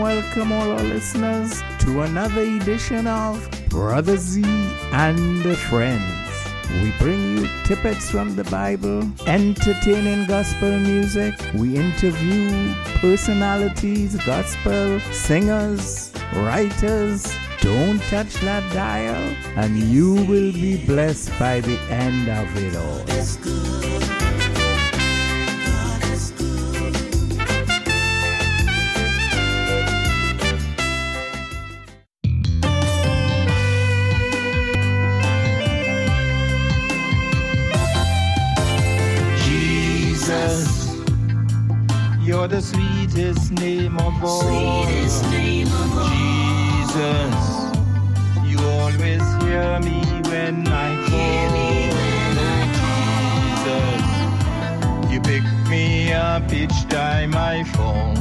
welcome all our listeners to another edition of Brother Z and Friends. We bring you tippets from the Bible, entertaining gospel music. We interview personalities, gospel singers, writers. Don't touch that dial, and you will be blessed by the end of it all. The sweetest name of all. Sweetest name of all. Jesus, you always hear me when I Hear me call. when I Jesus, you pick me up each time I fall.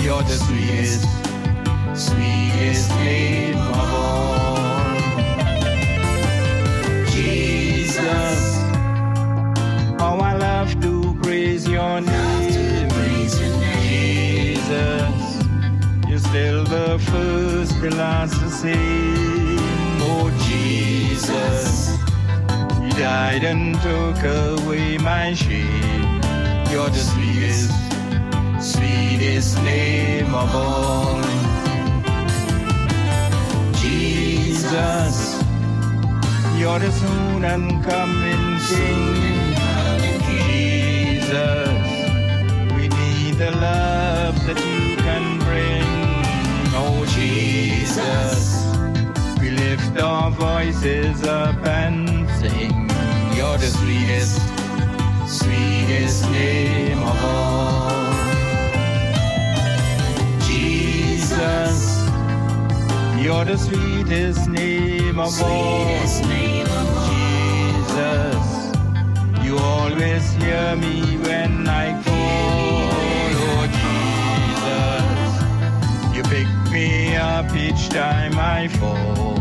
You're the sweetest, sweetest name of all. The first, the same. Oh, Jesus, you died and took away my shame. You're the sweetest, sweetest name of all. Jesus, you're the soon and coming King. Jesus, we need the love that you Jesus, we lift our voices up and sing. You're the sweetest, sweetest name of all. Jesus, you're the sweetest name of all. Name of. Jesus, you always hear me when I call. Me up each time I fall.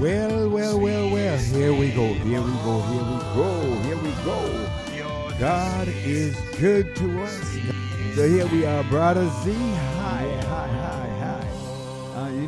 Well, well, well, well. Here we go. Here we go. Here we go. Here we go. God is good to us. So here we are, brother Z. Hi.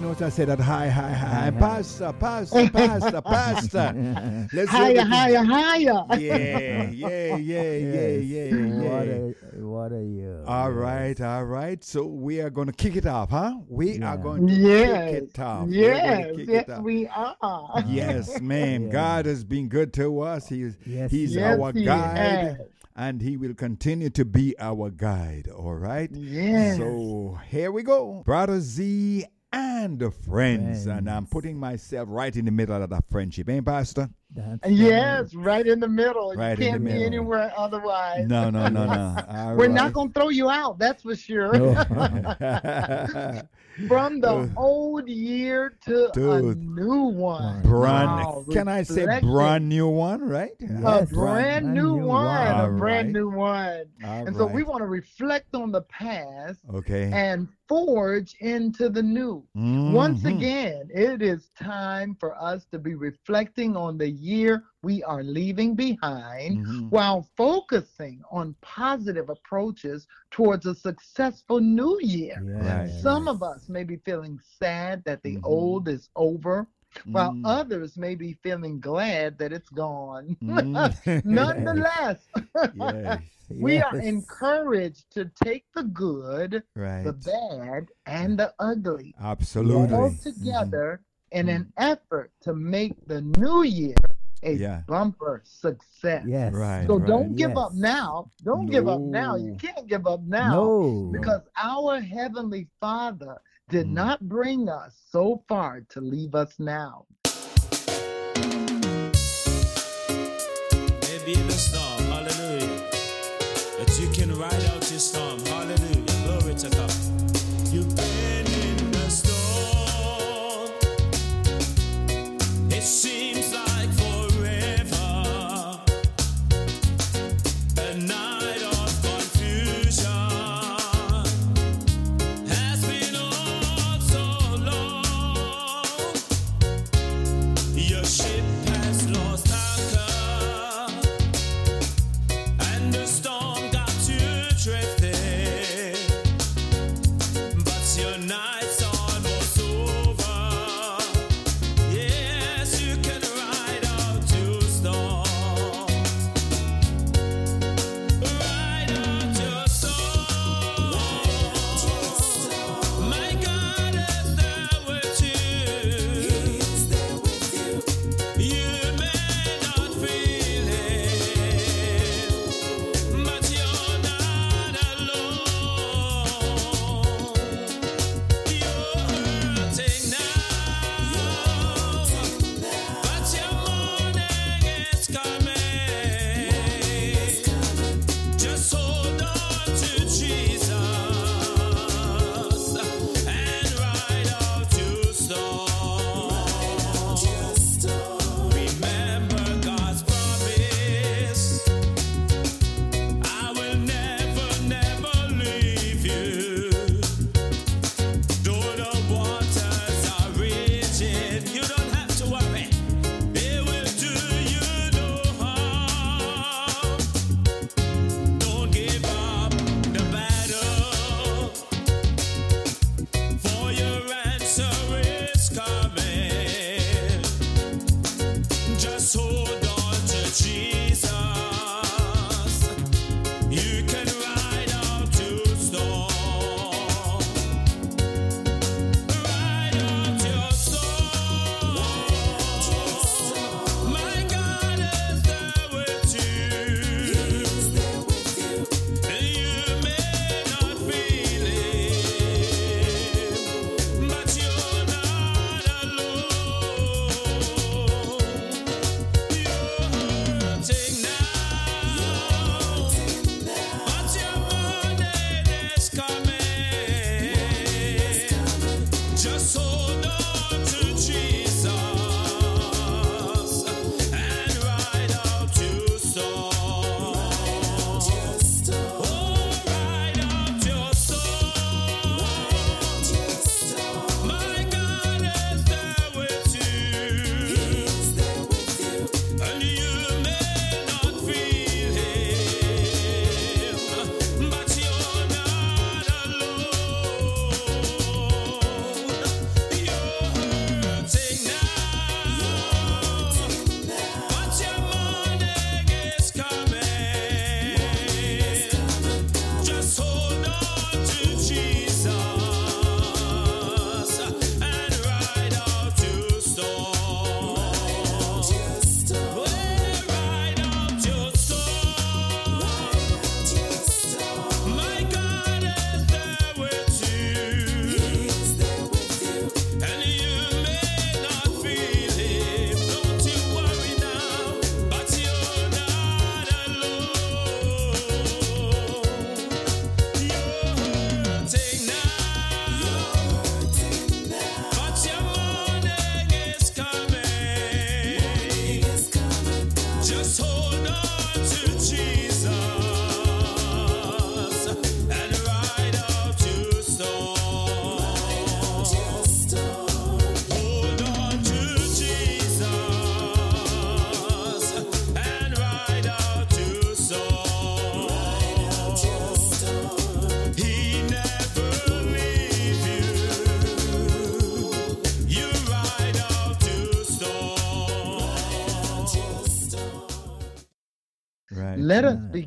You know what I said? That hi, hi, hi. Mm-hmm. Pastor, pastor, pastor, pastor. Let's hear Higher, higher, higher. Yeah, yeah, yeah, yeah, yeah, What yeah. a, what a year. All right, all right. So we are going to kick it off, huh? We are going to Yes, kick it off. We are yes, kick yes, it off. we are. Yes, ma'am. Yeah. God has been good to us. He's Yes, He's Yes, our he guide, has. and He will continue to be our guide. All right. Yes. So here we go, brother Z and the friends, and I'm putting myself right in the middle of that friendship, ain't Pastor? That's Yes, right in the middle. Right in you can't be middle. anywhere otherwise. No, no, no, no. We're right. not going to throw you out, that's for sure. From the Uh, old year to a new one. brand. Wow, can I say brand new one? Right? A Yes, brand brand new new one. one. A brand new one. All And so we want to reflect on the past Okay. and forge into the new. Once Mhm. again, it is time for us to be reflecting on the year we are leaving behind Mhm. while focusing on positive approaches towards a successful new year. Right. Some of us may be feeling sad that the Mhm. old is over, while Mm. others may be feeling glad that it's gone. Mm. Nonetheless, yes. we are encouraged to take the good, Right. the bad, and the ugly Absolutely. all together in Mm-hmm. an effort to make the new year a Yeah. bumper success. Yes. Right, So right. don't give up now. Don't give up now. You can't give up now No. because our heavenly Father did Mm. not bring us so far to leave us now. Maybe in the storm, hallelujah. That you can ride out your storm, hallelujah. Glory to God. You've been in the storm. It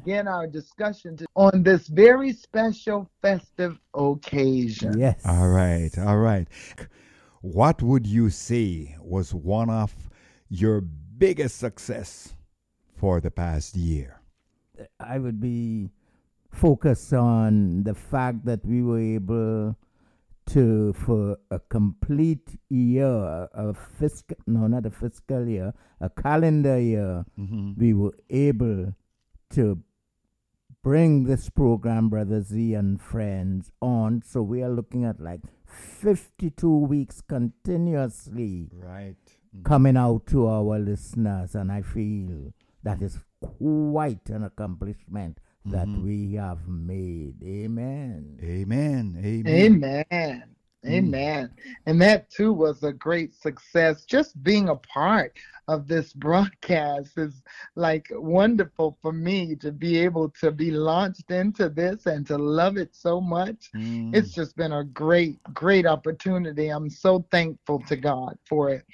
begin our discussion to- on this very special festive occasion. Yes. All right, all right. What would you say was one of your biggest success for the past year? I would be focused on the fact that we were able to, for a complete year, a fiscal, no, not a fiscal year, a calendar year, mm-hmm. we were able to bring this program, Brother Z and Friends, on. So we are looking at like 52 weeks continuously Right. Mm-hmm. coming out to our listeners, and I feel that is quite an accomplishment that mm-hmm. we have made. Amen. Amen. Amen. Amen. Mm. Amen. And that too was a great success. Just being a part of this broadcast is like wonderful for me to be able to be launched into this and to love it so much. Mm. It's just been a great, great opportunity. I'm so thankful to God for it.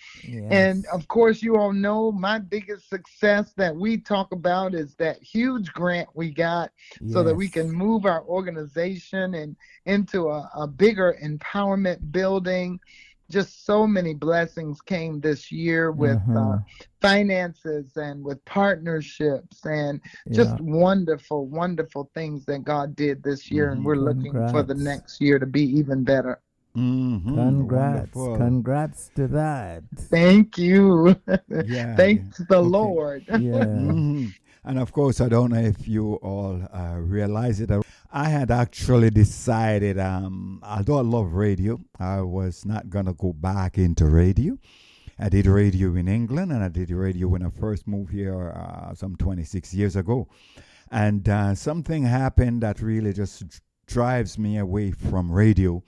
And of course, you all know my biggest success that we talk about is that huge grant we got so that we can move our organization and into a, a bigger empowerment building. Just so many blessings came this year with uh, Uh-huh. finances and with partnerships and just Yeah. wonderful, wonderful things that God did this year. And Mhm. we're looking for the next year to be even better. Mhm. Congrats. Wonderful. Congrats to that. Thank you. Yeah. Thanks the Okay. Lord. Yeah. And of course, I don't know if you all uh, realize it. I had actually decided, um, although I love radio, I was not going to go back into radio. I did radio in England and I did radio when I first moved here uh, some 26 years ago. And uh, something happened that really just drives me away from radio.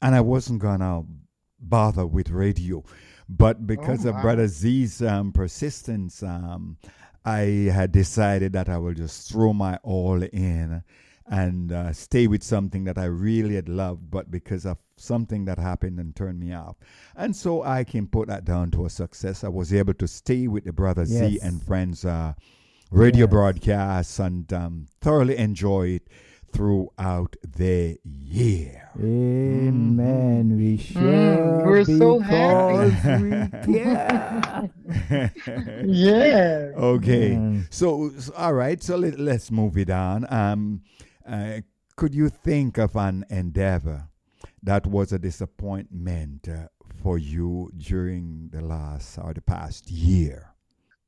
And I wasn't going to bother with radio. But because Oh, of. Brother Z's um, persistence, um, I had decided that I will just throw my all in and uh, stay with something that I really had loved, but because of something that happened and turned me off. And so I can put that down to a success. I was able to stay with the Brother Z and Friends uh, radio Yes. broadcasts and um, thoroughly enjoy it throughout the year. Amen. We sure Mm, we're so because we. Yeah. Okay. Mm. So, so, all right. So let, let's move it on. Um, uh, could you think of an endeavor that was a disappointment uh, for you during the last or the past year?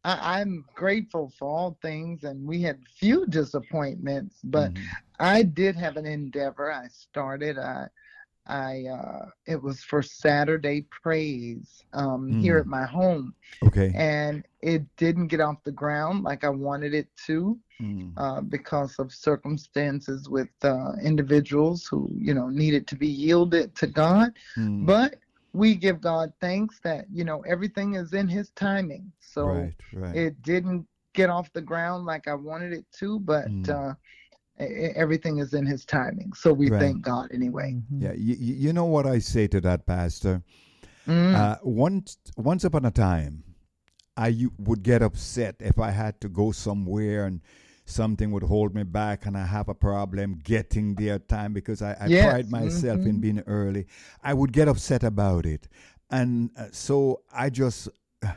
I, I'm grateful for all things, and we had few disappointments, but Mhm. I did have an endeavor. I started. I, I uh, it was for Saturday praise um, here Mm. at my home, okay. and it didn't get off the ground like I wanted it to Mm. uh, because of circumstances with uh, individuals who you know needed to be yielded to God. Mm. But we give God thanks that you know everything is in His timing. So right. Right. it didn't get off the ground like I wanted it to, but Mm. uh, everything is in His timing. So we Right. thank God anyway. Mhm. yeah. You, you know what I say to that, Pastor? Mm. Uh, once, once upon a time, I would get upset if I had to go somewhere and something would hold me back and I have a problem getting there time because I, I Yes, pride myself in mhm. being early. I would get upset about it. And uh, so I just.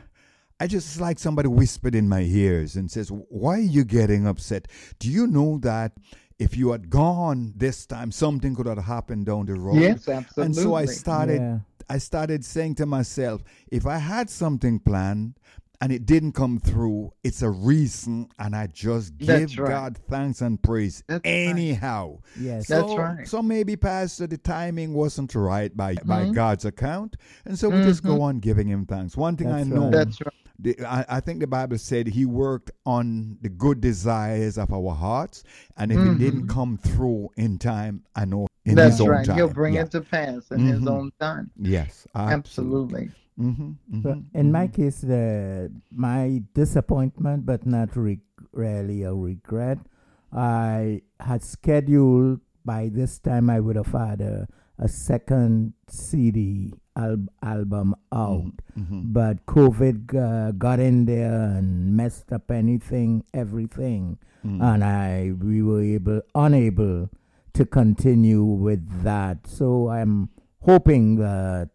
I just like somebody whispered in my ears and says, "Why are you getting upset? Do you know that if you had gone this time, something could have happened down the road?" yes, absolutely. And so I started Yeah. I started saying to myself, if I had something planned and it didn't come through, it's a reason, and I just give right. God thanks and praise That's right. anyhow. Yes. That's so, right. So maybe, Pastor, the timing wasn't right by by Mhm. God's account, and so we just Mm-hmm. go on giving Him thanks. One thing I know, right. That's right. the, I, I think the Bible said He worked on the good desires of our hearts, and if it didn't come through in time, I know in Mm-hmm. That's His own right. time. He'll bring Yeah. it to pass in His Mhm. own time. Yes, Absolutely. Mm-hmm, So in my case, the my disappointment, but not re- really a regret. I had scheduled by this time I would have had a, a second CD al- album out, Mm-hmm. but COVID uh, got in there and messed up anything, everything, Mm. and I we were able unable to continue with that. So I'm hoping that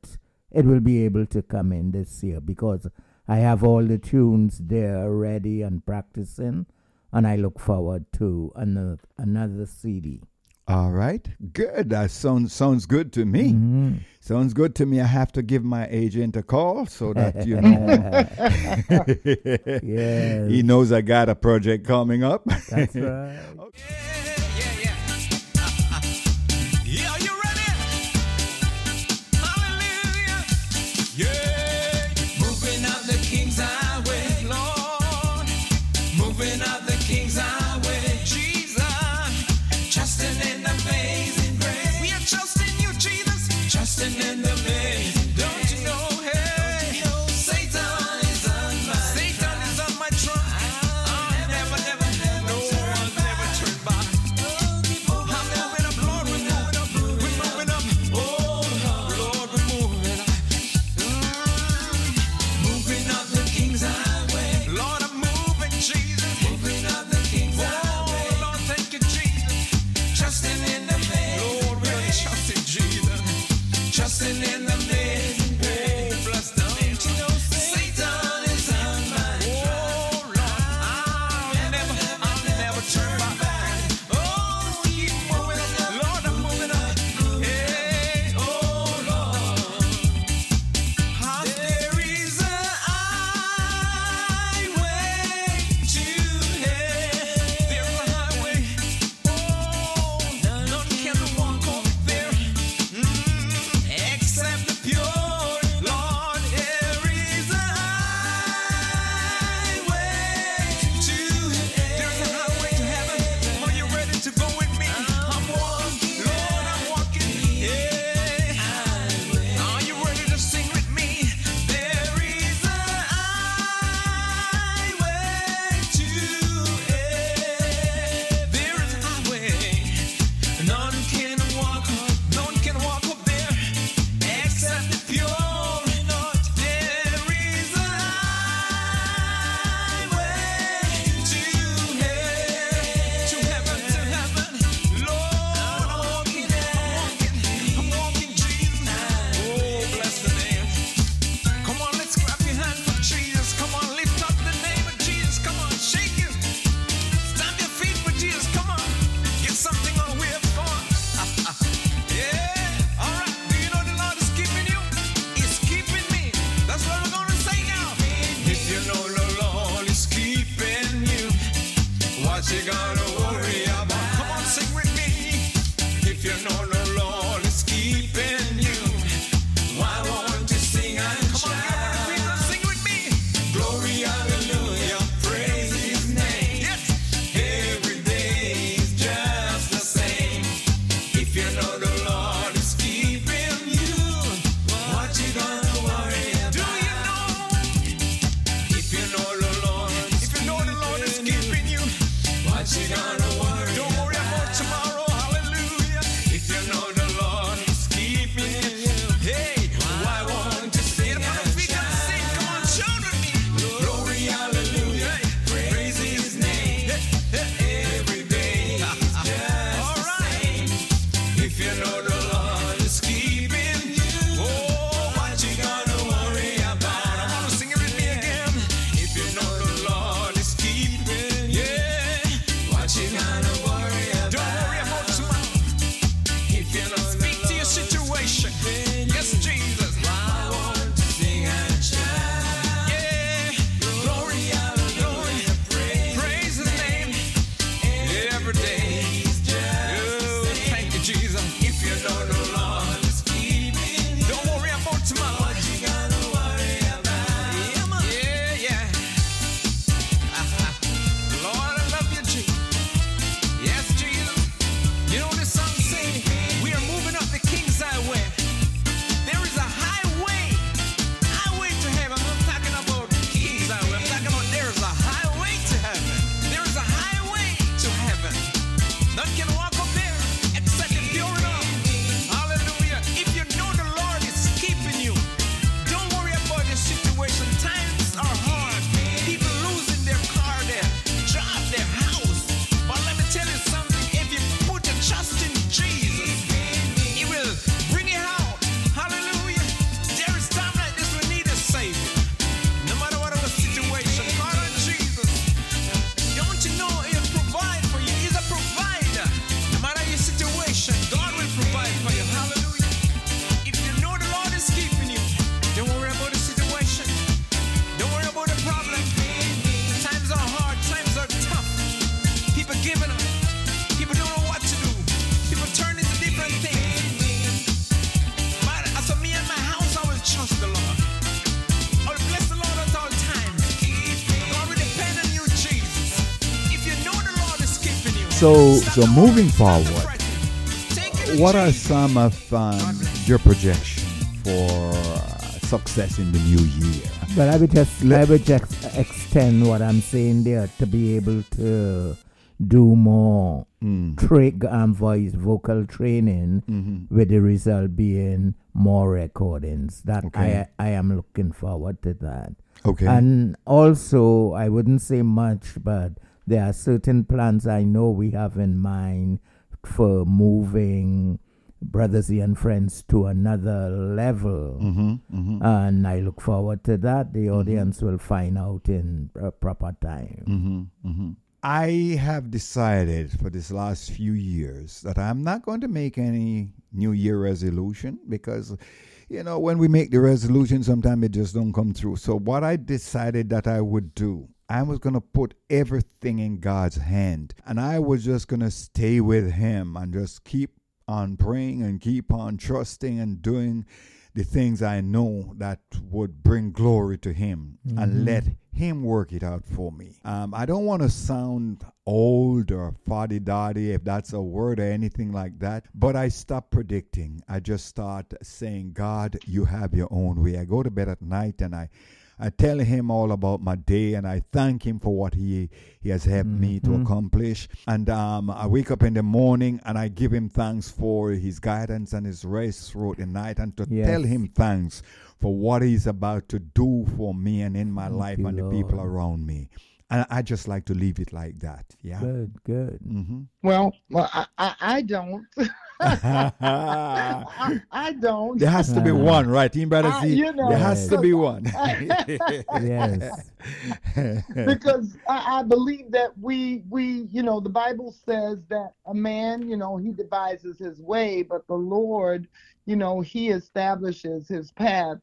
it will be able to come in this year because I have all the tunes there ready and practicing, and I look forward to another another CD. All right, good. That sounds sounds good to me. Mhm. Sounds good to me. I have to give my agent a call so that you know Yes. he knows I got a project coming up. That's right. Yeah, So- stop so the moving worry, stop the forward, fretting. Take it to What are some of um, your projections for uh, success in the new year? But I would just Let- I would just extend what I'm saying there to be able to do more Mm. trick um, voice vocal training Mm-hmm. with the result being more recordings. That Okay. I I am looking forward to that. Okay. And also I wouldn't say much, but there are certain plans I know we have in mind for moving brothers and friends to another level mm-hmm, mm-hmm, and I look forward to that. The audience will find out in proper time. mm-hmm, mm-hmm. I have decided for this last few years that I'm not going to make any New Year resolution because, you know, when we make the resolution, sometimes it just don't come through. So what I decided that I would do, I was going to put everything in God's hand and I was just going to stay with Him and just keep on praying and keep on trusting and doing the things I know that would bring glory to Him and let Him work it out for me. Um, I don't want to sound old or foddy doddy, if that's a word or anything like that, but I stop predicting. I just start saying, God, you have your own way. I go to bed at night and I I tell him all about my day and I thank him for what he, he has helped me to accomplish. And um, I wake up in the morning and I give him thanks for his guidance and his rest throughout the night and to Yes. tell him thanks for what he's about to do for me and in my Thank life you, and the people around me. And I just like to leave it like that. Yeah. Good, good. hmm Well, well, I, I, I don't. I, I don't. there has to be one, right, Team Brother I- Z? you know, there has to be one. Yes. because I, I believe that we we you know the Bible says that a man you know he devises his way, but the Lord you know he establishes his path.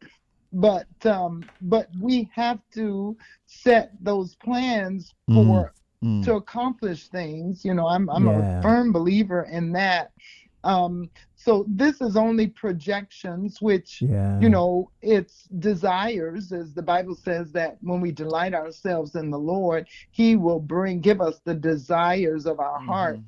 But um, but we have to set those plans for Mm. to accomplish things. You know, I'm I'm Yeah. a firm believer in that. Um, so this is only projections, which Yeah. you know, it's desires, as the Bible says that when we delight ourselves in the Lord, He will bring give us the desires of our heart.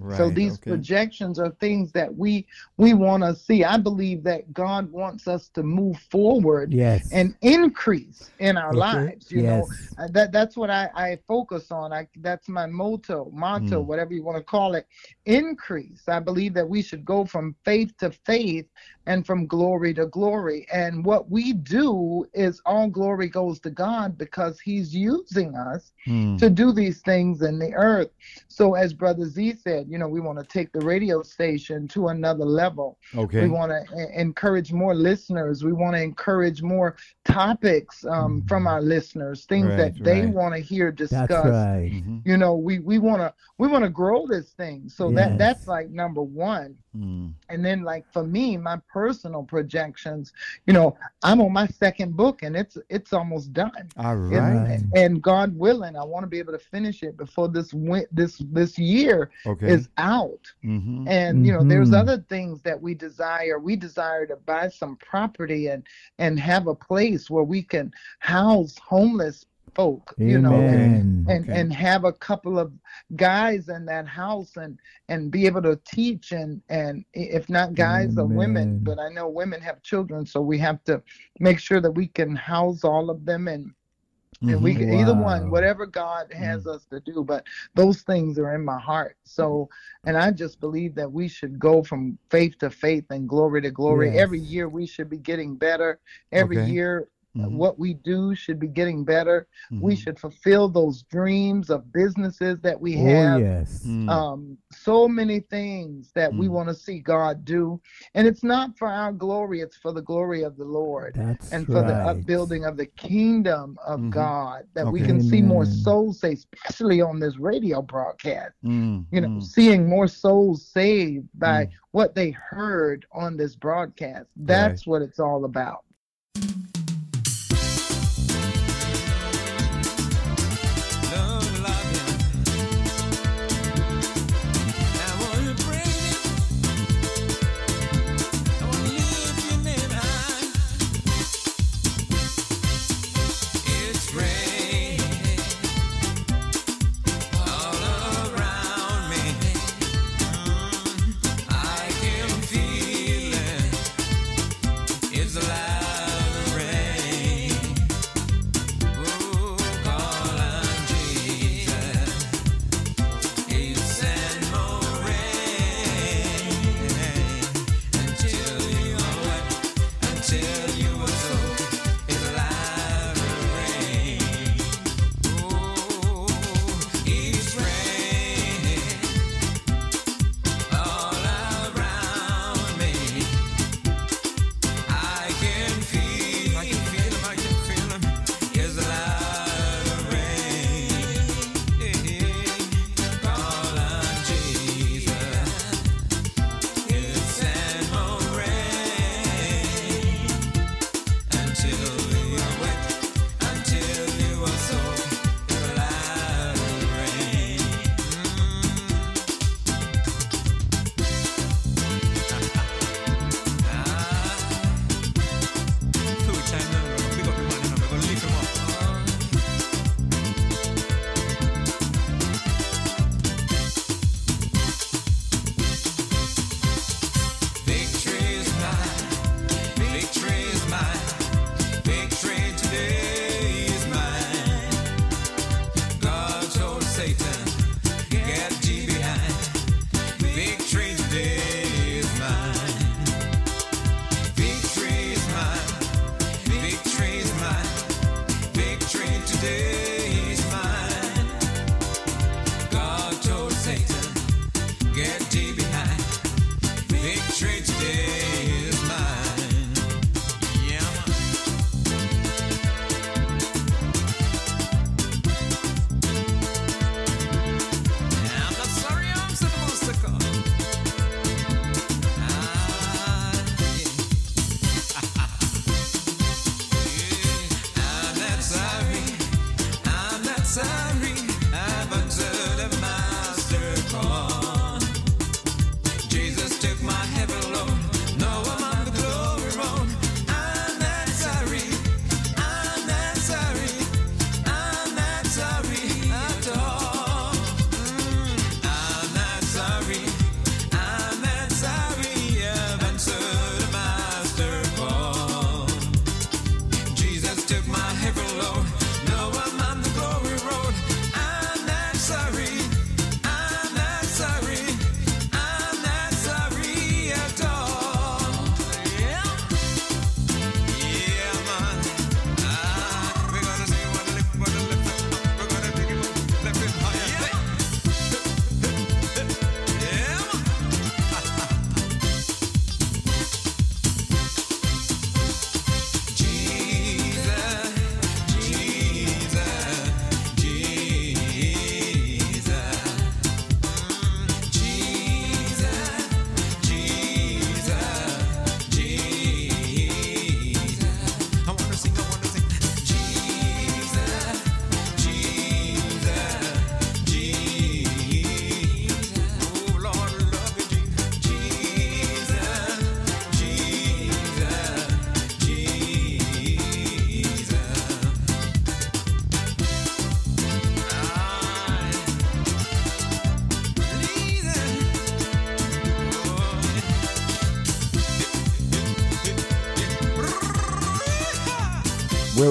Right. so these okay. projections are things that we we want to see. I believe that God wants us to move forward Yes. and increase in our Okay. lives. You know, yes. uh, that that's what I, I focus on. I that's my motto, motto, Mm. whatever you want to call it. Increase. I believe that we should go from faith to faith and from glory to glory. And what we do is all glory goes to God because He's using us Mm. to do these things in the earth. So as Brother Z said, you know, we want to take the radio station to another level. Okay. We want to encourage more listeners. We want to encourage more topics um, from our listeners, things Right, that they right. want to hear discussed. That's right. Mhm. You know, we we want to we want to grow this thing. So that that's like number one. Mm. And then like for me, my personal projections, you know, I'm on my second book and it's it's almost done. All And- right. Right. And God willing, I want to be able to finish it before this win- this this year Okay. is out. mm-hmm. And you know, there's Mhm. other things that we desire. We desire to buy some property and and have a place where we can house homeless folk. You know, and Amen. and, and have a couple of guys in that house and and be able to teach and and if not guys or women but i know women have children so we have to make sure that we can house all of them and and we Mhm. can either one whatever god has us to do but those things are in my heart so and i just believe that we should go from faith to faith and glory to glory Yes. every year we should be getting better every Okay. year Mhm. what we do should be getting better we Mhm. should fulfill those dreams of businesses that we Oh have yes. Mm. um, so many things that we Mm. want to see God do. And it's not for our glory, it's for the glory of the Lord That's and for the upbuilding of the kingdom of Mhm. God, that we Okay. can see more souls saved, especially on this radio broadcast. Mm. You know, Mm. seeing more souls saved by Mm. what they heard on this broadcast. That's what it's all about.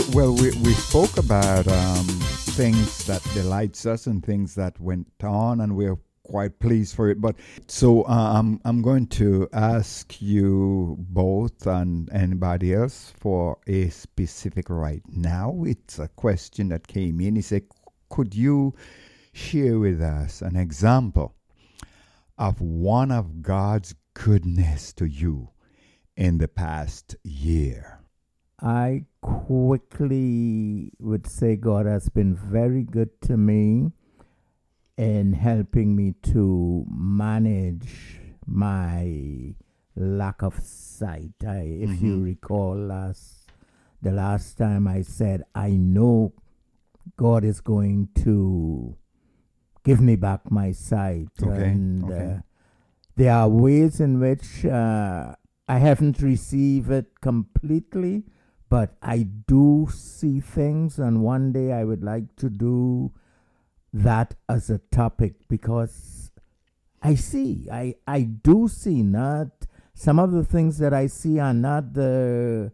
Well, we, we spoke about um, things that delights us and things that went on, and we're quite pleased for it. But so uh, I'm I'm going to ask you both and anybody else for a specific right now. It's a question that came in. He said, "Could you share with us an example of one of God's goodness to you in the past year?" I quickly would say God has been very good to me in helping me to manage my lack of sight. I, if you recall last the last time I said I know God is going to give me back my sight Okay, and okay. Uh, there are ways in which uh, I haven't received it completely, but I do see things, and one day I would like to do that as a topic because I see, I, I do see not some of the things that I see are not the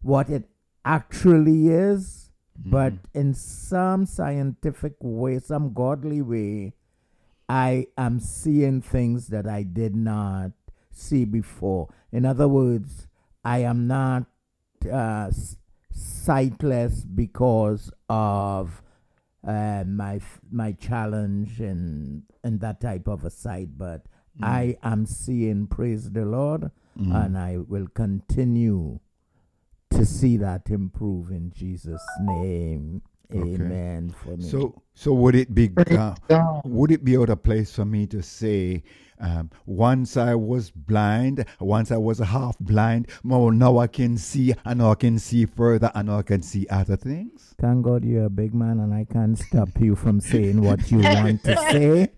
what it actually is, but mm-hmm. in some scientific way, some godly way, I am seeing things that I did not see before. In other words, I am not uh, sightless because of uh, my f- my challenge and and that type of a sight, but I am seeing. Praise the Lord, and I will continue to see that improve in Jesus' name. Amen. For me. So, so would it be uh, would it be out of place for me to say, um, once I was blind, once I was half blind, well, now I can see, and now I can see further, and now I can see other things? Thank God you're a big man and I can't stop you from saying what you want to say.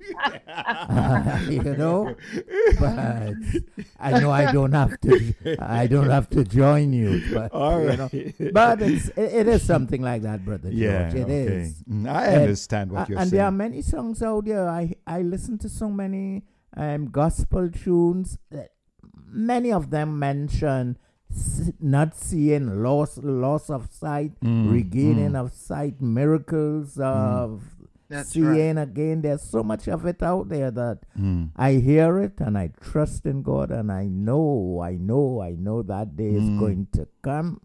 Uh, you know? But I know I don't have to I don't have to join you. But All you know, but it's it, it is something like that, brother George. Yeah, It okay. is. Mm, I And- understand what Uh, you're and saying. And there are many songs out there. I I listen to so many um, gospel tunes. that Many of them mention not seeing, loss loss of sight, Mm, regaining of sight, miracles of That's seeing again. There's so much of it out there that Mm, I hear it and I trust in God and I know, I know, I know that day is Mm. going to come,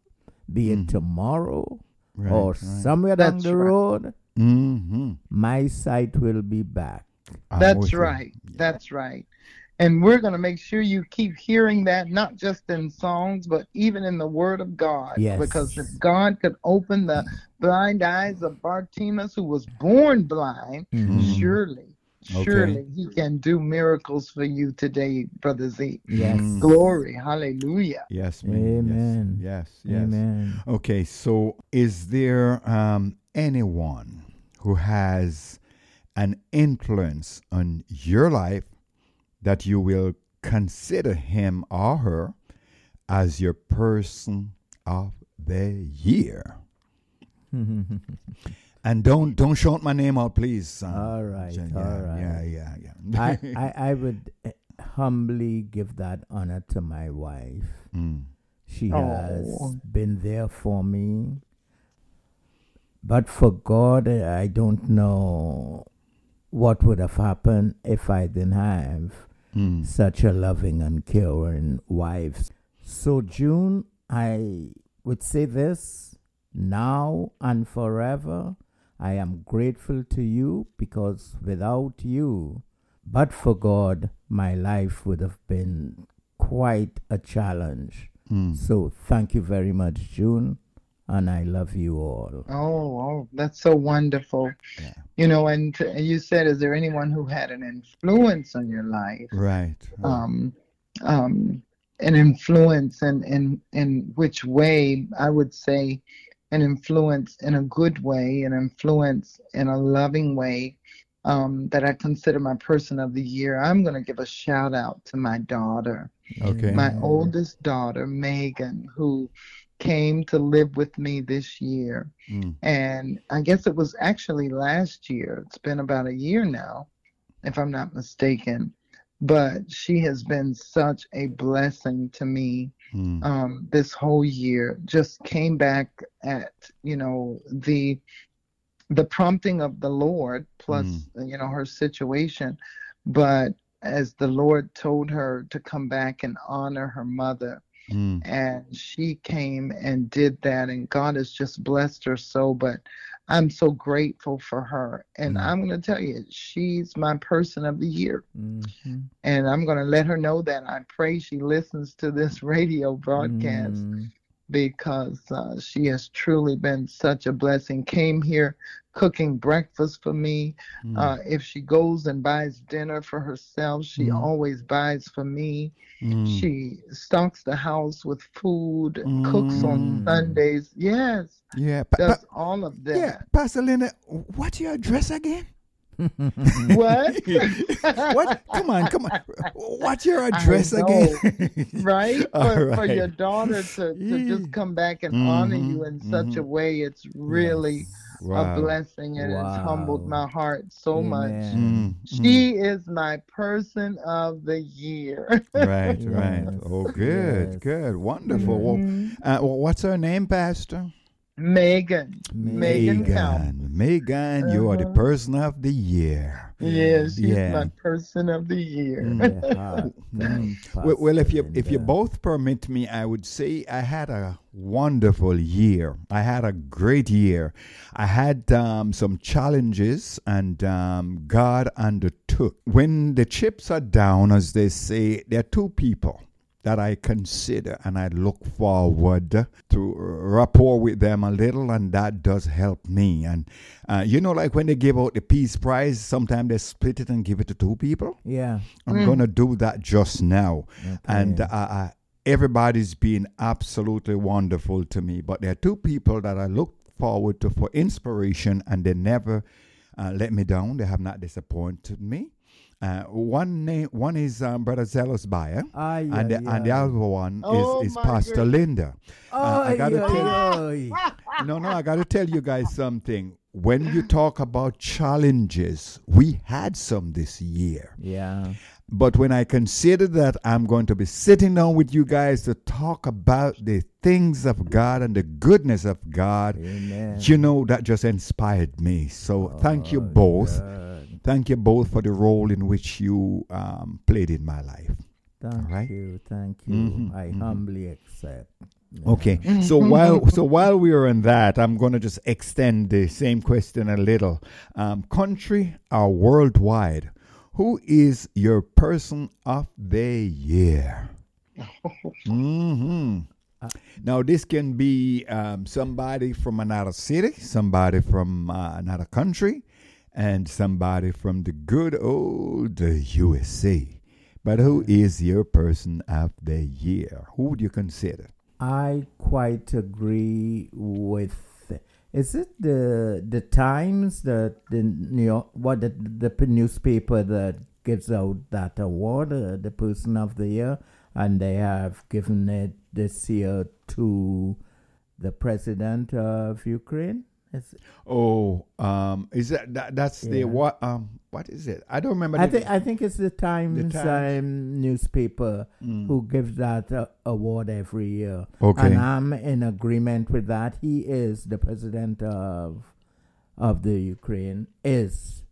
be it tomorrow right, or right. somewhere down That's the right. road Mhm. my sight will be back. I'm That's with you. right. That's right. And we're going to make sure you keep hearing that, not just in songs, but even in the Word of God. Yes. Because if God could open the blind eyes of Bartimaeus, who was born blind, Mhm. surely, Okay. surely He can do miracles for you today, Brother Z. Yes. Mm. Glory. Hallelujah. Yes, ma'am. Amen. Yes, yes, yes. Amen. Okay, so is there um, anyone who has an influence on your life that you will consider him or her as your person of the year? And don't don't shout my name out, please. um, All right, yeah, right. Yeah, yeah, yeah. I, I, I would uh, humbly give that honor to my wife. Mm. She Oh. has been there for me. But for God, I don't know what would have happened if I didn't have Mm. such a loving and caring wife. So, June, I would say this now and forever. I am grateful to you because without you, but for God, my life would have been quite a challenge. Mm. So, thank you very much, June, and I love you all. Oh, oh, that's so wonderful. Yeah. You know, and you said, is there anyone who had an influence on your life? Right. right. um, um, an influence in, in, in which way I would say an influence in a good way, an influence in a loving way um, that I consider my person of the year. I'm going to give a shout out to my daughter, Okay. my oldest daughter, Megan, who came to live with me this year. Mm. And I guess it was actually last year. It's been about a year now, if I'm not mistaken. but she has been such a blessing to me Mm. um, this whole year. Just came back at you know the the prompting of the Lord plus you know her situation, but as the Lord told her to come back and honor her mother, Mm. and she came and did that, and God has just blessed her so. But I'm so grateful for her, and Mm. I'm going to tell you, she's my person of the year Mhm. and I'm going to let her know that I pray she listens to this radio broadcast Mm. Because uh, she has truly been such a blessing. Came here cooking breakfast for me. Mm. Uh, if she goes and buys dinner for herself, she Mm. always buys for me. Mm. She stocks the house with food, cooks on Mm. Sundays. Yes, yeah. Pa- does pa- all of yeah. that. Pastor Linda, what's your address again? What? what? Come on, come on. What's your address know. again? right? For, for your daughter to, to just come back and honor Mhm, you in such a mhm. way, it's really Wow. a blessing and it's humbled my heart so much. Mm, mm. She is my person of the year. Right, right. Oh, good, yes. good, wonderful. Well, Mhm. uh, well, what's her name, Pastor? Megan. Megan Count. Megan. Megan, you are the Uh-huh. person of the year. Yes, she's Yeah. my person of the year. Mm. Yeah, Well, well, if you if you both permit me, I would say I had a wonderful year. I had a great year. I had um, some challenges, and um, God undertook. When the chips are down, as they say, there are two people that I consider and I look forward to rapport with them a little, and that does help me. And uh, you know, like when they give out the Peace Prize, sometimes they split it and give it to two people. Yeah. I'm gonna do that just now, and uh, Okay. uh, everybody's been absolutely wonderful to me. But there are two people that I look forward to for inspiration, and they never uh, let me down. They have not disappointed me. Uh, one name, one is um, Brother Zealous Bayer, yeah, and the, and the other one Oh, is, is Pastor goodness. Linda. Uh, I gotta ay, tell ay. no, no, I got to tell you guys something. When you talk about challenges, we had some this year. Yeah. But when I consider that I'm going to be sitting down with you guys to talk about the things of God and the goodness of God, Amen. you know, that just inspired me. So thank you Oh, both. good. Thank you both for the role in which you um, played in my life. Thank right. you. Thank you. Mhm, I mhm. humbly accept. Okay. So while so while we are on that, I'm going to just extend the same question a little. Um, country or worldwide, who is your person of the year? hmm Now this can be um, somebody from another city, somebody from uh, another country, and somebody from the good old USA. But who is your person of the year? Who would you consider? I quite agree with. Is it the the Times that the New York what the, the newspaper that gives out that award, uh, the person of the year, and they have given it this year to the president of Ukraine. Is, Oh, um, is that, that that's the what? Um, what is it? I don't remember. I think I think it's the Times, Times. Um, newspaper Mm. who gives that uh, award every year. Okay. And I'm in agreement with that. He is the president of of the Ukraine is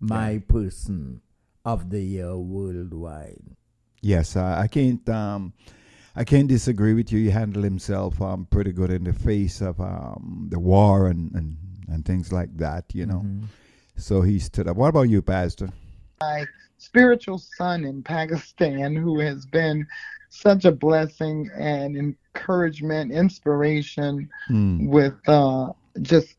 my person of the year worldwide. Yes, I, I can't. Um, I can't disagree with you. He handled himself um, pretty good in the face of um, the war and, and, and things like that. You know, Mhm. so he stood up. What about you, Pastor? my spiritual son in Pakistan who has been such a blessing and encouragement, inspiration Mm. with uh, just,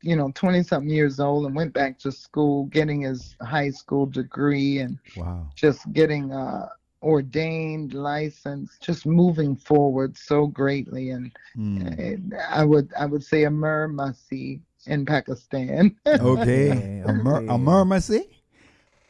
you know, 20 something years old and went back to school, getting his high school degree and Wow. just getting uh, ordained, licensed, just moving forward so greatly. And Mm. I would, I would say Amir Masi in Pakistan. Okay. Okay, A, mur- a okay.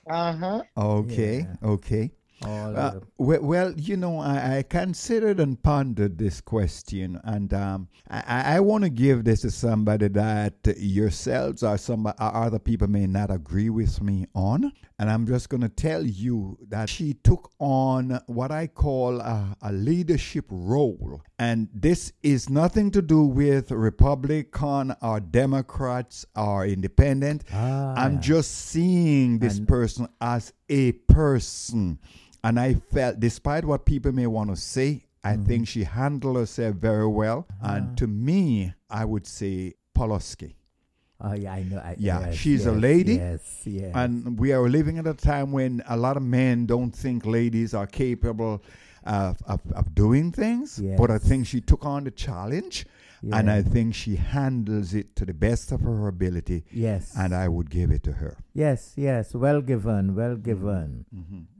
uh huh. Okay. Yeah. Okay. Uh, well, well, you know, I, I considered and pondered this question, and um, I, I want to give this to somebody that yourselves or some or other people may not agree with me on. And I'm just going to tell you that she took on what I call a, a leadership role. And this is nothing to do with Republican or Democrats or independent. Ah, I'm just seeing this And- person as a person. And I felt, despite what people may want to say, I Mm-hmm. think she handled herself very well. Ah. And to me, I would say Poloski. Oh yeah, I know. I, Yeah, yes, she's a lady, Yes, yes. And we are living at a time when a lot of men don't think ladies are capable of, of, of doing things. But I think she took on the challenge. And I think she handles it to the best of her ability. yes. And I would give it to her. yes, yes. Well given, Mm-hmm. well given.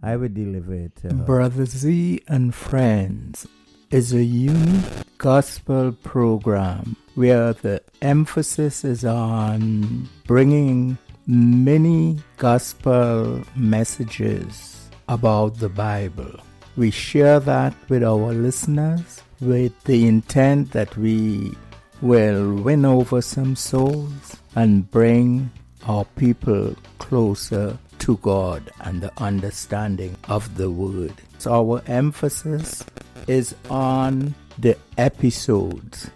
I would deliver it to her. Brother Z and Friends is a unique gospel program where the emphasis is on bringing many gospel messages about the Bible. We share that with our listeners with the intent that we will win over some souls and bring our people closer to God and the understanding of the Word. So our emphasis is on the episodes.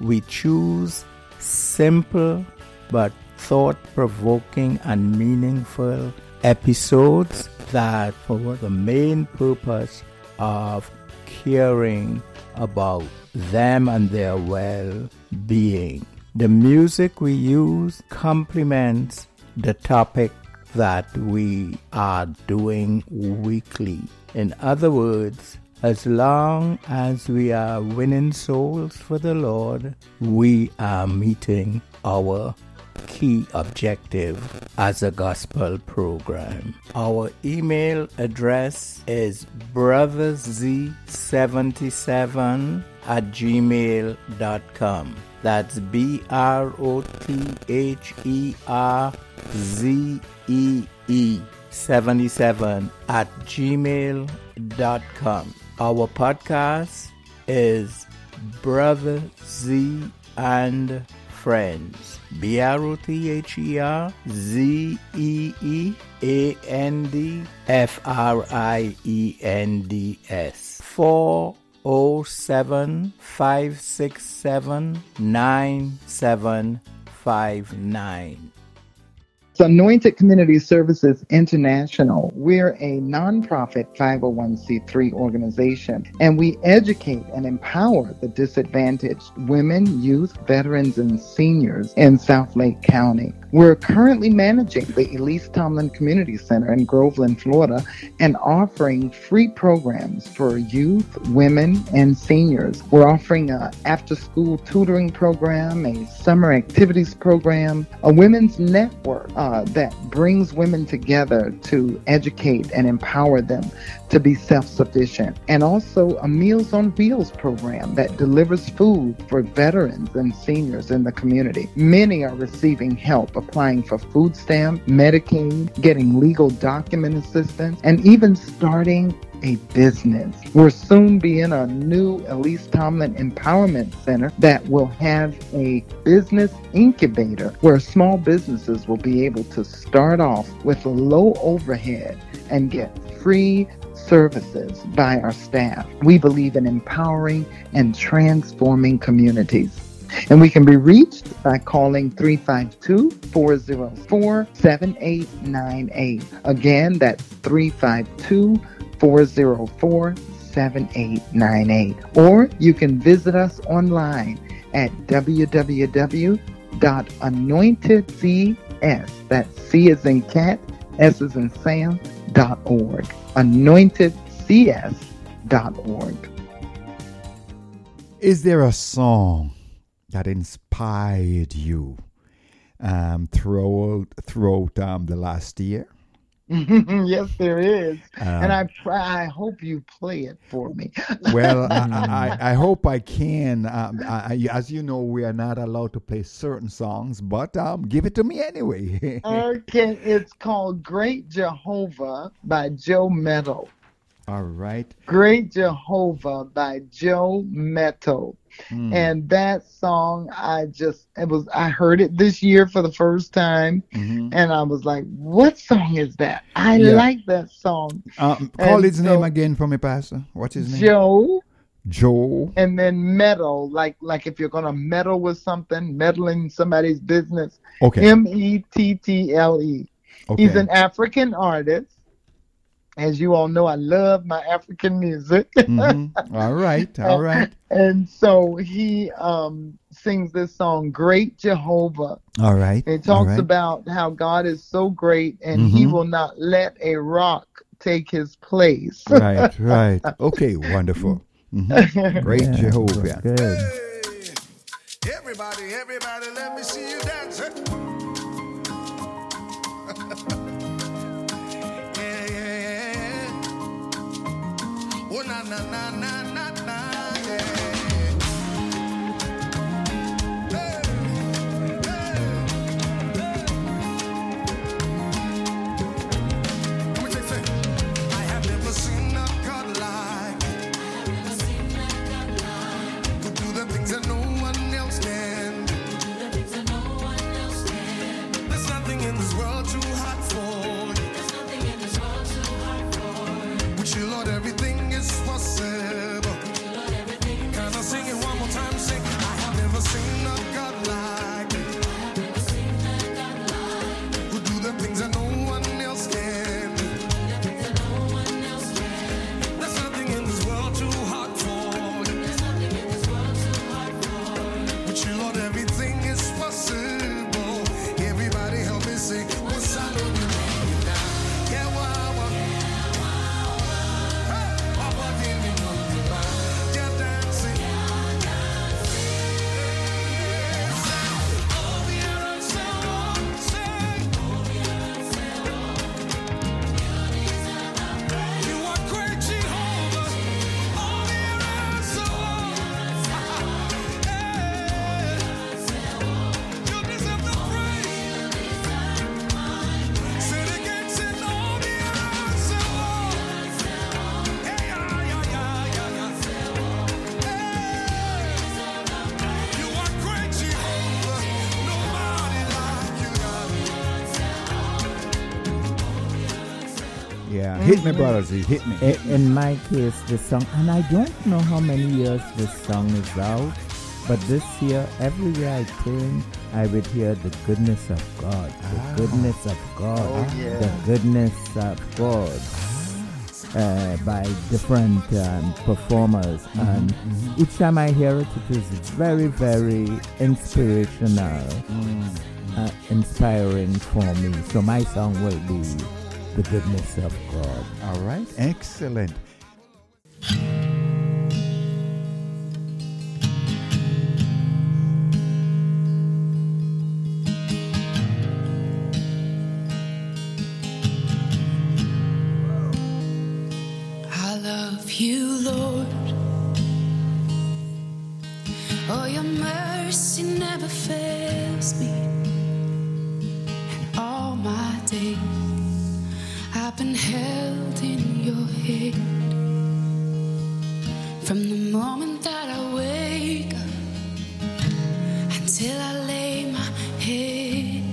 We choose simple but thought provoking and meaningful episodes that for the main purpose of caring about them and their well being. The music we use complements the topic that we are doing weekly. In other words, as long as we are winning souls for the Lord, we are meeting our key objective as a gospel program. Our email address is brotherzee77 at gmail.com. That's B R O T H E R Z E E 77 at gmail.com. Our podcast is Brother Z and Friends. B R O T H E R Z E E A N D F R I E N D S. 407 567 9759. It's Anointed Community Services International. We're a nonprofit 501c3 organization, and we educate and empower the disadvantaged women, youth, veterans, and seniors in South Lake County. We're currently managing the Elise Tomlin Community Center in Groveland, Florida, and offering free programs for youth, women, and seniors. We're offering a after-school tutoring program, a summer activities program, a women's network uh, that brings women together to educate and empower them to be self-sufficient, and also a Meals on Wheels program that delivers food for veterans and seniors in the community. Many are receiving help applying for food stamp, Medicaid, getting legal document assistance, and even starting a business. We'll soon be in a new Elise Tomlin Empowerment Center that will have a business incubator where small businesses will be able to start off with a low overhead and get free services by our staff. We believe in empowering and transforming communities. And we can be reached by calling 352 404 7898. Again, that's 352 404 7898. Or you can visit us online at www.anointedcs, that's C is in cat, S is in Sam, dot org. Anointedcs.org. Is there a song that inspired you um, throughout throughout um, the last year? yes, there is. and Um, I try, I hope you play it for me. well, I, I, I hope I can. Um, I, I- as you know, we are not allowed to play certain songs, but um, give it to me anyway. okay, it's called Great Jehovah by Joe Mettle. All right. Great Jehovah by Joe Mettle. Mm. And that song, I just, it was, I heard it this year for the first time. Mhm. And I was like, what song is that? I Yeah. like that song. Um, call And his name again for me, Pastor. What's his name? Joe Joe. and then meddle, like like if you're gonna meddle with something, meddling somebody's business. Okay. M E T T L E. He's an African artist. As you all know, I love my African music. Mhm. All right. All right. and so he um sings this song, Great Jehovah. All right. It talks right. about how God is so great and he Mhm. will not let a rock take his place. right. Right. Okay. Wonderful. Mhm. Great Yeah, Jehovah. Good. Hey, everybody, everybody, let me see you dance. Na, na, na, na, na, Hit me, mm-hmm. brothers. Hit me. In my case, the song, and I don't know how many years this song is out, but this year, everywhere I turn, I would hear the goodness of God, the ah. goodness of God, Oh, yeah. the goodness of God. Ah. Uh, by different um, performers, mm-hmm, and mm-hmm. each time I hear it, it is very, very inspirational, mm, mm. uh, inspiring for me. So my song will be the goodness of God. All right. Excellent. I love you, Lord. Oh, your mercy never fails me. And all my days I've been held in your hand. From the moment that I wake up until I lay my head,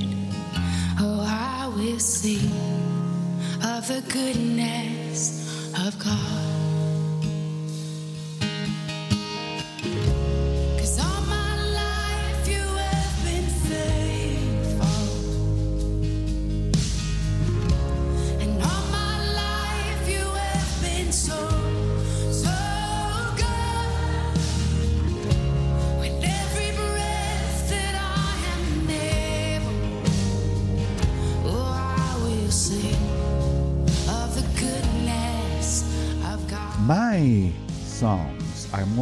oh, I will sing of the goodness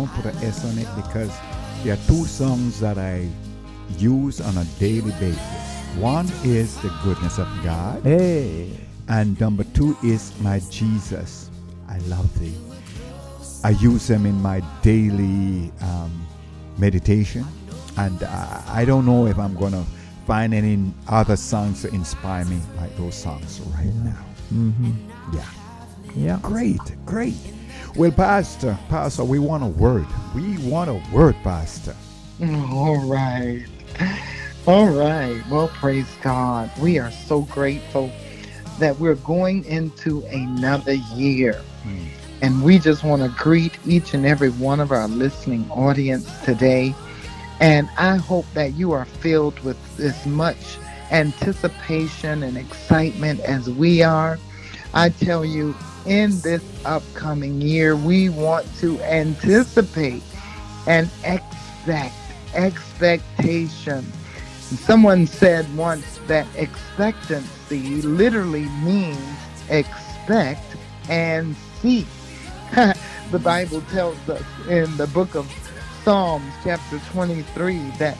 songs, I'm to put an S on it because there are two songs that I use on a daily basis. One is the goodness of God, Hey, and number two is my Jesus. I love thee. I use them in my daily um, meditation, and I, I don't know if I'm going to find any other songs to inspire me like those songs right now. hmm Yeah. Yeah. Great, great. Well, Pastor, Pastor, we want a word. We want a word, Pastor. All right. All right. Well, praise God. We are so grateful that we're going into another year. Hmm. And we just want to greet each and every one of our listening audience today. And I hope that you are filled with as much anticipation and excitement as we are. I tell you, in this upcoming year, we want to anticipate and expect expectation. Someone said once that expectancy literally means expect and see. the Bible tells us in the book of Psalms, chapter 23, that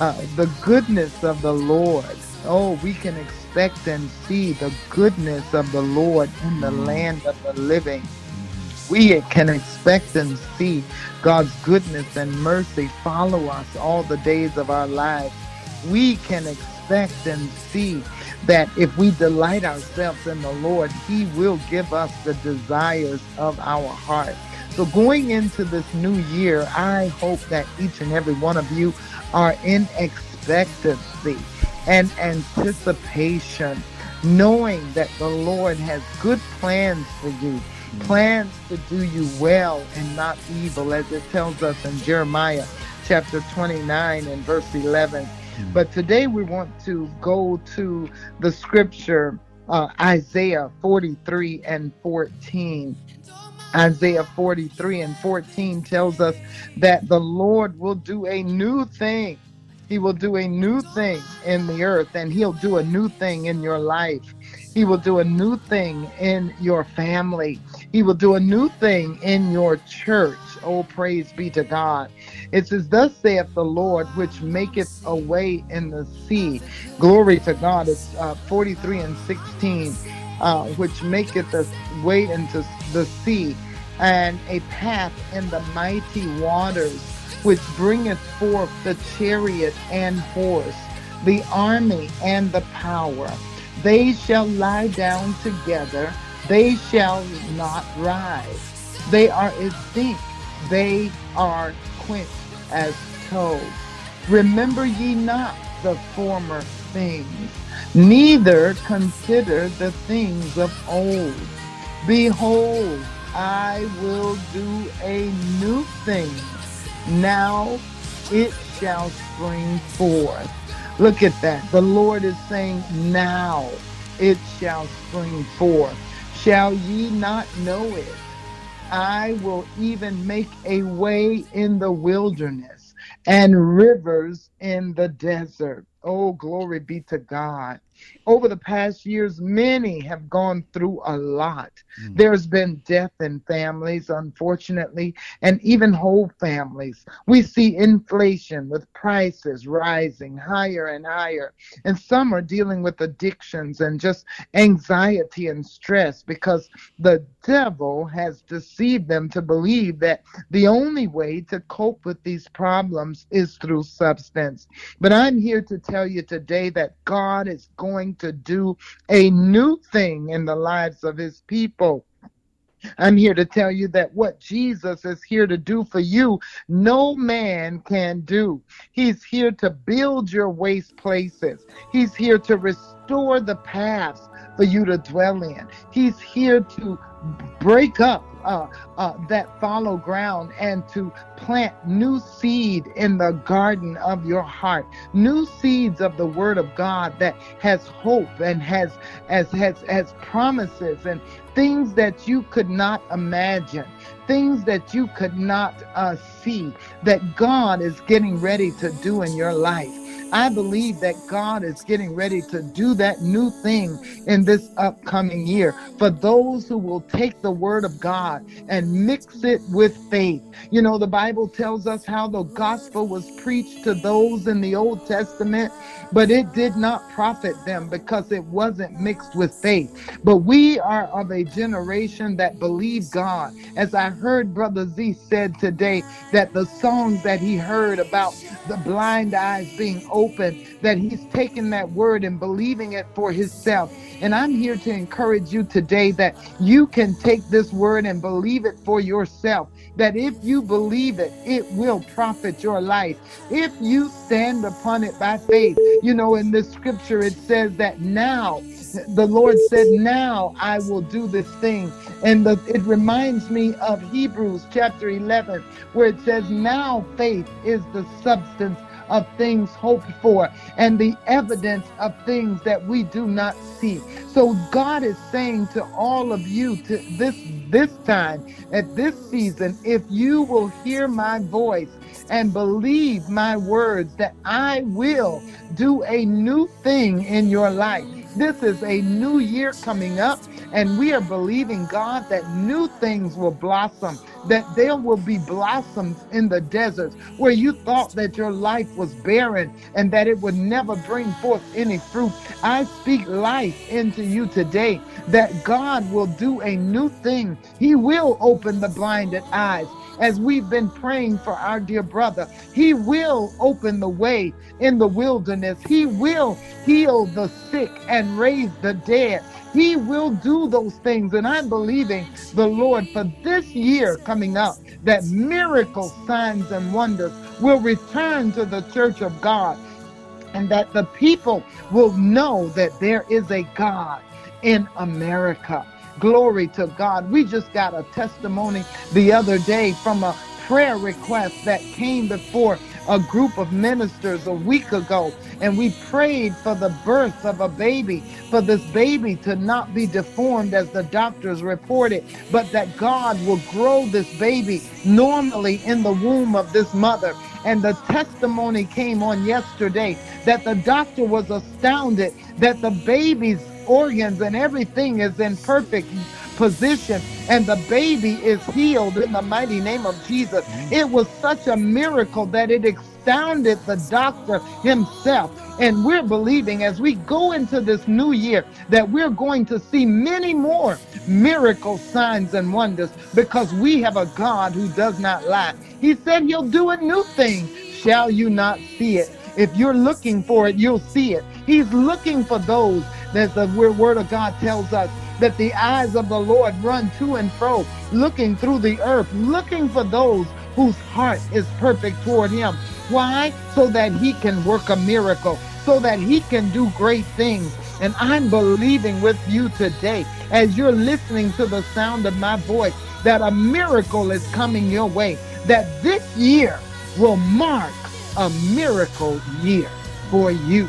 uh, the goodness of the Lord, oh, we can expect and see the goodness of the Lord in the mm-hmm. land of the living. We can expect and see God's goodness and mercy follow us all the days of our lives. We can expect and see that if we delight ourselves in the Lord, He will give us the desires of our heart. So, going into this new year, I hope that each and every one of you are in expectancy and anticipation, knowing that the Lord has good plans for you, plans to do you well and not evil, as it tells us in Jeremiah chapter 29 and verse 11. But today we want to go to the scripture, uh, Isaiah 43 and 14. Isaiah 43 and 14 tells us that the Lord will do a new thing. He will do a new thing in the earth, and He'll do a new thing in your life. He will do a new thing in your family. He will do a new thing in your church. Oh, praise be to God. It says, Thus saith the Lord, which maketh a way in the sea. Glory to God. It's uh, 43 and 16, uh, which maketh a way into the sea, and a path in the mighty waters, which bringeth forth the chariot and horse, the army and the power. They shall lie down together, they shall not rise. They are as zinc, they are quenched as tow. Remember ye not the former things, neither consider the things of old. Behold, I will do a new thing. Now it shall spring forth. Look at that. The Lord is saying, Now it shall spring forth. Shall ye not know it? I will even make a way in the wilderness and rivers in the desert. Oh, glory be to God. Over the past years, many have gone through a lot. Mm. There's been death in families, unfortunately, and even whole families. We see inflation with prices rising higher and higher. And some are dealing with addictions and just anxiety and stress because the devil has deceived them to believe that the only way to cope with these problems is through substance. But I'm here to tell you today that God is going to do a new thing in the lives of his people. I'm here to tell you that what Jesus is here to do for you, no man can do. He's here to build your waste places. He's here to restore the paths for you to dwell in. He's here to break up uh, uh, that fallow ground and to plant new seed in the garden of your heart, new seeds of the Word of God that has hope and has as has has promises and things that you could not imagine, things that you could not uh, see that God is getting ready to do in your life. I believe that God is getting ready to do that new thing in this upcoming year for those who will take the word of God and mix it with faith. You know, the Bible tells us how the gospel was preached to those in the Old Testament, but it did not profit them because it wasn't mixed with faith. But we are of a generation that believe God. As I heard Brother Z said today, that the songs that he heard about the blind eyes being opened open, that he's taken that word and believing it for himself. And I'm here to encourage you today that you can take this word and believe it for yourself. That if you believe it, it will profit your life. If you stand upon it by faith, you know, in this scripture it says that now the Lord said, Now I will do this thing. And the, it reminds me of Hebrews chapter 11, where it says, Now faith is the substance of things hoped for and the evidence of things that we do not see. So God is saying to all of you to this this time at this season if you will hear my voice and believe my words that I will do a new thing in your life. This is a new year coming up, and we are believing God that new things will blossom, that there will be blossoms in the deserts where you thought that your life was barren and that it would never bring forth any fruit. I speak life into you today that God will do a new thing. He will open the blinded eyes as we've been praying for our dear brother. He will open the way in the wilderness. He will heal the sick and raise the dead. He will do those things. And I'm believing the Lord for this year coming up that miracles, signs, and wonders will return to the church of God and that the people will know that there is a God in America. Glory to God. We just got a testimony the other day from a prayer request that came before a group of ministers a week ago, and we prayed for the birth of a baby, for this baby to not be deformed as the doctors reported, but that God will grow this baby normally in the womb of this mother. And the testimony came on yesterday that the doctor was astounded that the baby's organs and everything is in perfect position and the baby is healed in the mighty name of Jesus. Mm-hmm. It was such a miracle that it astounded the doctor himself. And we're believing as we go into this new year that we're going to see many more miracles, signs, and wonders because we have a God who does not lie. He said he'll do a new thing. Shall you not see it? If you're looking for it, you'll see it. He's looking for those that the word of God tells us that the eyes of the Lord run to and fro, looking through the earth, looking for those whose heart is perfect toward him. Why? So that he can work a miracle, so that he can do great things. And I'm believing with you today, as you're listening to the sound of my voice, that a miracle is coming your way, that this year will mark a miracle year for you.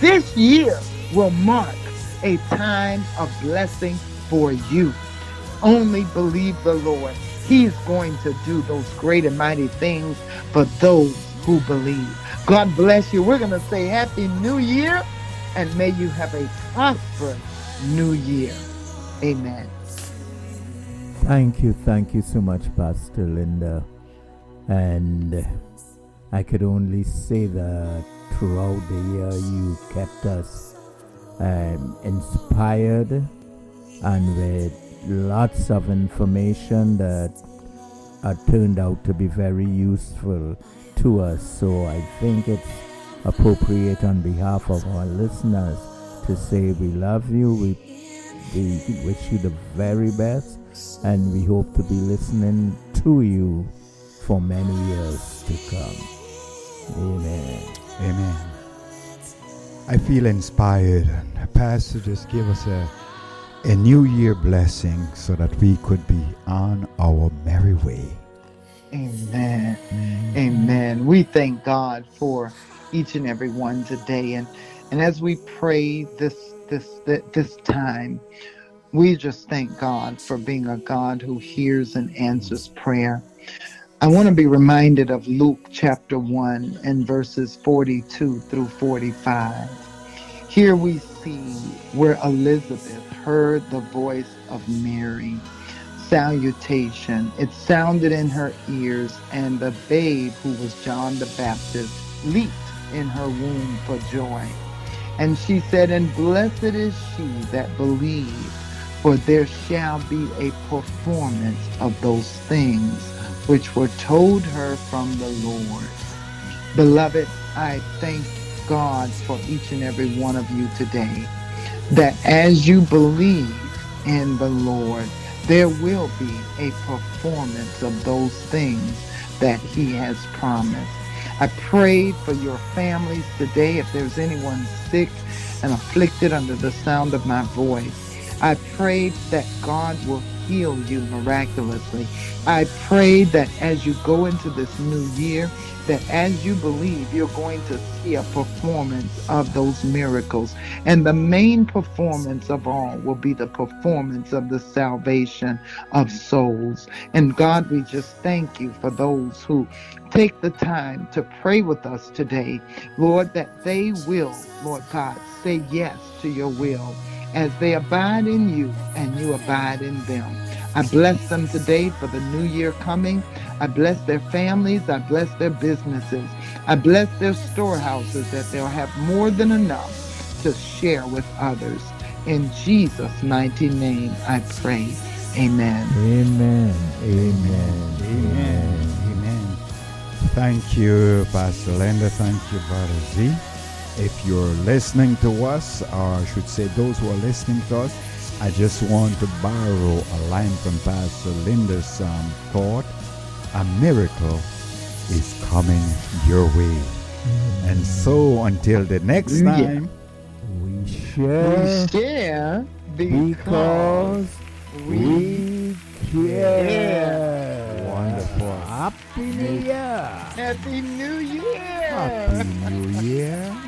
This year will mark a time of blessing for you. Only believe the Lord. He's going to do those great and mighty things for those who believe. God bless you. We're going to say Happy New Year and may you have a prosperous new year. Amen. Thank you, thank you so much, Pastor Linda. And I could only say that throughout the year you kept us um, inspired and with lots of information that turned out to be very useful to us. So I think it's appropriate on behalf of our listeners to say we love you, we, we wish you the very best, and we hope to be listening to you for many years to come. Amen. Amen. I feel inspired. And Pastor just give us a, a new year blessing so that we could be on our merry way. Amen. Amen. We thank God for each and every one today. And and as we pray this this this time, we just thank God for being a God who hears and answers prayer. I want to be reminded of Luke chapter 1 and verses 42 through 45. Here we see where Elizabeth heard the voice of Mary. Salutation. It sounded in her ears, and the babe, who was John the Baptist, leaped in her womb for joy. And she said, And blessed is she that believed, for there shall be a performance of those things which were told her from the Lord. Beloved, I thank God for each and every one of you today that as you believe in the Lord, there will be a performance of those things that He has promised. I pray for your families today. If there's anyone sick and afflicted under the sound of my voice, I pray that God will heal you miraculously. I pray that as you go into this new year, that as you believe, you're going to see a performance of those miracles. And the main performance of all will be the performance of the salvation of souls. And God, we just thank you for those who take the time to pray with us today, Lord, that they will, Lord God, say yes to your will as they abide in you and you abide in them. I bless them today for the new year coming. I bless their families. I bless their businesses. I bless their storehouses that they'll have more than enough to share with others. In Jesus' mighty name, I pray. Amen. Amen. Amen. Amen. Amen. Thank you, Pastor Linda. Thank you, Brother Z. If you're listening to us, or I should say those who are listening to us, I just want to borrow a line from Pastor Linda's um, thought. A miracle is coming your way. And so until the next time, We We share share because we we care. Wonderful. Happy New Year. Happy New Year. Happy New Year.